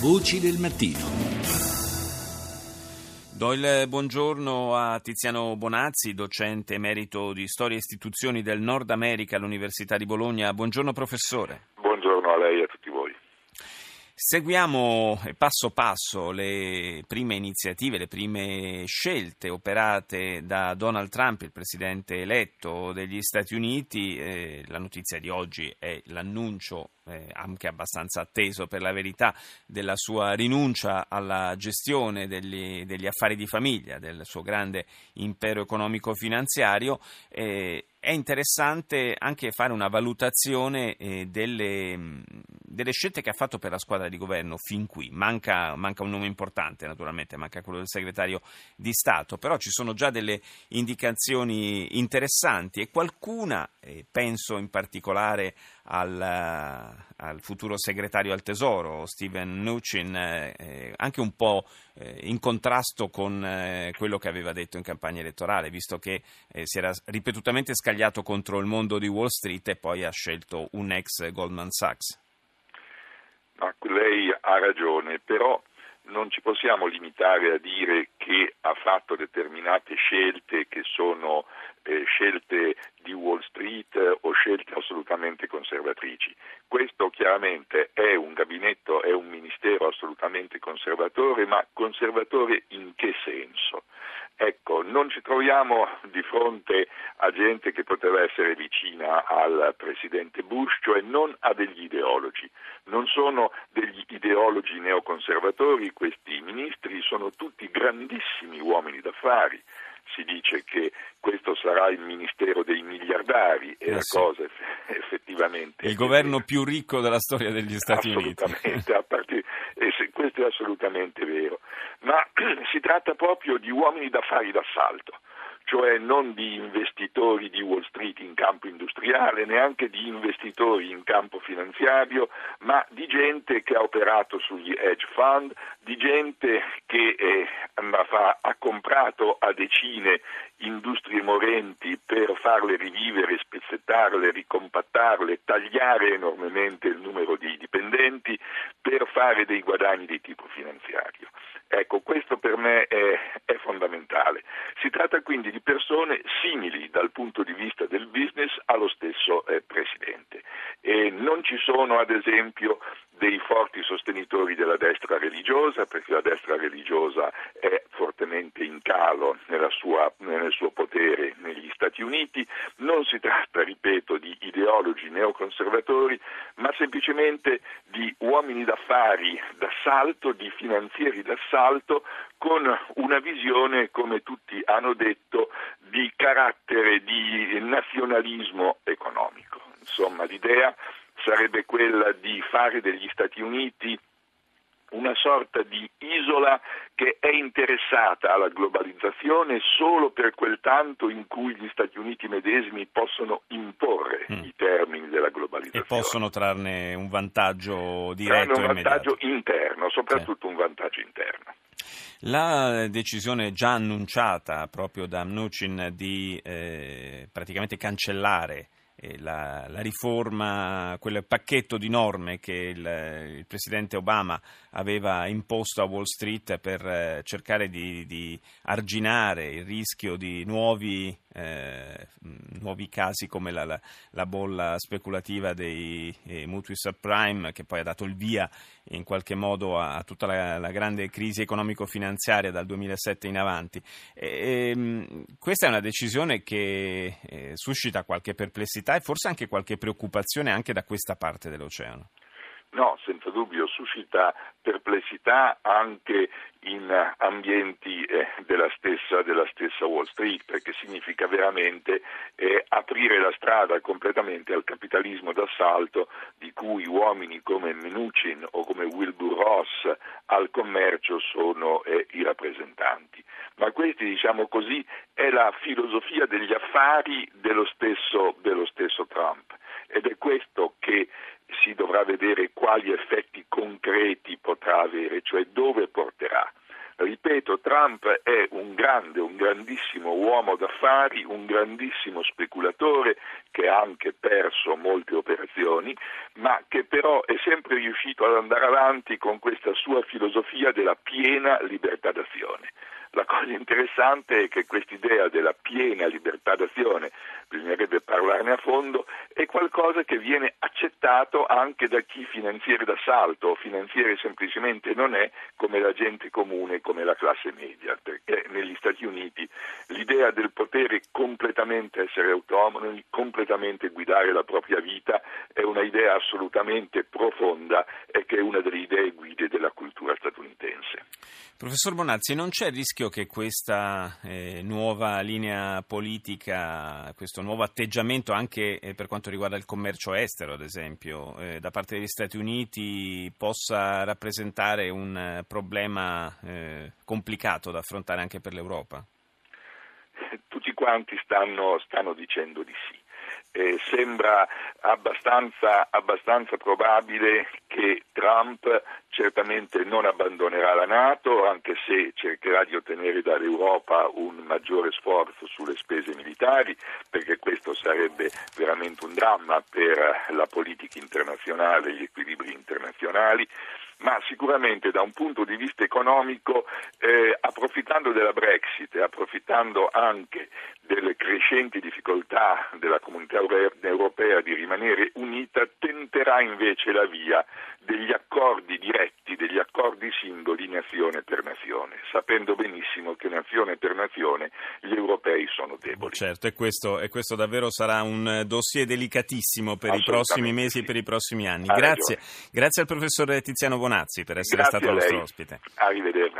Voci del mattino. Do il buongiorno a Tiziano Bonazzi, docente emerito di Storia e Istituzioni del Nord America all'Università di Bologna. Buongiorno professore. Buongiorno a lei e a tutti voi. Seguiamo passo passo le prime iniziative, le prime scelte operate da Donald Trump, il presidente eletto degli Stati Uniti. Eh, la notizia di oggi è l'annuncio, eh, anche abbastanza atteso per la verità, della sua rinuncia alla gestione degli, degli affari di famiglia, del suo grande impero economico-finanziario. Eh, è interessante anche fare una valutazione eh, delle, delle, scelte che ha fatto per la squadra di governo fin qui. Manca, manca, un nome importante, naturalmente, manca quello del segretario di Stato, però ci sono già delle indicazioni interessanti e qualcuna, eh, penso in particolare al, al, futuro segretario al Tesoro, Steven Mnuchin, eh, anche un po' eh, in contrasto con eh, quello che aveva detto in campagna elettorale, visto che eh, si era ripetutamente scagliato contro il mondo di Wall Street e poi ha scelto un ex Goldman Sachs. Ma lei ha ragione, però non ci possiamo limitare a dire che ha fatto determinate scelte che sono eh, scelte di Wall Street o scelte assolutamente conservatrici. Questo chiaramente è un gabinetto, è un ministero assolutamente conservatore, ma conservatore in che senso? Ecco, non ci troviamo di fronte a gente che poteva essere vicina al presidente Bush, cioè non a degli ideologi. Non sono degli ideologi neoconservatori questi ministri, sono tutti grandissimi uomini d'affari si dice che questo sarà il ministero dei miliardari e eh la sì. cosa effettivamente... Il governo più ricco della storia degli Stati Uniti. Assolutamente, partire, questo è assolutamente vero, ma si tratta proprio di uomini d'affari d'assalto cioè non di investitori di Wall Street in campo industriale, neanche di investitori in campo finanziario, ma di gente che ha operato sugli hedge fund, di gente che eh, ha comprato a decine industrie morenti per farle rivivere, spezzettarle, ricompattarle, tagliare enormemente il numero di dipendenti per fare dei guadagni di tipo finanziario. Ecco, questo per me è, fondamentale. Si tratta quindi di persone simili dal punto di vista del business allo stesso eh, Presidente. E non ci sono, ad esempio, dei forti sostenitori della destra religiosa, perché la destra religiosa è fortemente in calo sua, nel suo potere negli Stati Uniti. Non si tratta, ripeto, di ideologi neoconservatori, ma semplicemente di uomini d'affari d'assalto, di finanzieri d'assalto, con una visione, come tutti hanno detto, di carattere di nazionalismo economico. Insomma, l'idea sarebbe quella di fare degli Stati Uniti una sorta di isola che è interessata alla globalizzazione solo per quel tanto in cui gli Stati Uniti medesimi possono imporre mm. i termini della globalizzazione. E possono trarne un vantaggio diretto trarne un vantaggio interno, soprattutto eh. un vantaggio interno. La decisione già annunciata proprio da Mnuchin di eh, praticamente cancellare la, la, riforma, quel pacchetto di norme che il, il, Presidente Obama aveva imposto a Wall Street per eh, cercare di, di arginare il rischio di nuovi, eh, nuovi casi come la, la, la, bolla speculativa dei eh, mutui subprime che poi ha dato il via in qualche modo a, a tutta la, grande crisi economico-finanziaria dal 2007 in avanti. E, e, ehm, questa è una decisione che eh, suscita qualche perplessità e forse anche qualche preoccupazione anche da questa parte dell'oceano. No, senza dubbio suscita perplessità anche in ambienti eh, della, stessa, della, stessa, Wall Street, perché significa veramente eh, aprire la strada completamente al capitalismo d'assalto di cui uomini come Mnuchin o come Wilbur Ross al commercio sono eh, i rappresentanti. Ma questi, diciamo così, è la filosofia degli affari dello stesso, dello stesso Trump ed è questo che si dovrà vedere quali effetti concreti potrà avere, cioè dove porterà. Ripeto, Trump è un grande, un grandissimo uomo d'affari, un grandissimo speculatore che ha anche perso molte operazioni, ma che però è sempre riuscito ad andare avanti con questa sua filosofia della piena libertà d'azione. La cosa interessante è che quest'idea della piena libertà d'azione, bisognerebbe parlarne a fondo, è qualcosa che viene accettato anche da chi finanziere d'assalto o finanziere semplicemente non è, come la gente comune, come la classe media, perché negli Stati Uniti l'idea del potere completamente essere autonomi, completamente guidare la propria vita è un'idea assolutamente profonda e che è una delle idee guide della cultura statunitense. Professor Bonazzi, non c'è il rischio che questa eh, nuova linea politica, questo nuovo atteggiamento anche eh, per quanto riguarda il commercio estero, ad esempio, eh, da parte degli Stati Uniti possa rappresentare un eh, problema eh, complicato da affrontare anche per l'Europa? Tutti quanti stanno, stanno dicendo di sì eh, sembra abbastanza, abbastanza, probabile che Trump certamente non abbandonerà la Nato, anche se cercherà di ottenere dall'Europa un maggiore sforzo sulle spese militari, perché questo sarebbe veramente un dramma per la politica internazionale e gli equilibri internazionali ma sicuramente da un punto di vista economico, eh, approfittando della Brexit e approfittando anche delle crescenti difficoltà della comunità europea di rimanere unita, tenterà invece la via degli accordi diretti, degli accordi singoli nazione per nazione, sapendo benissimo che nazione per nazione gli europei sono deboli. Certo, e questo, e questo davvero sarà un dossier delicatissimo per i prossimi mesi sì. e per i prossimi anni. Grazie, grazie al professor Tiziano Bonazzi per essere grazie stato nostro ospite. Arrivederci.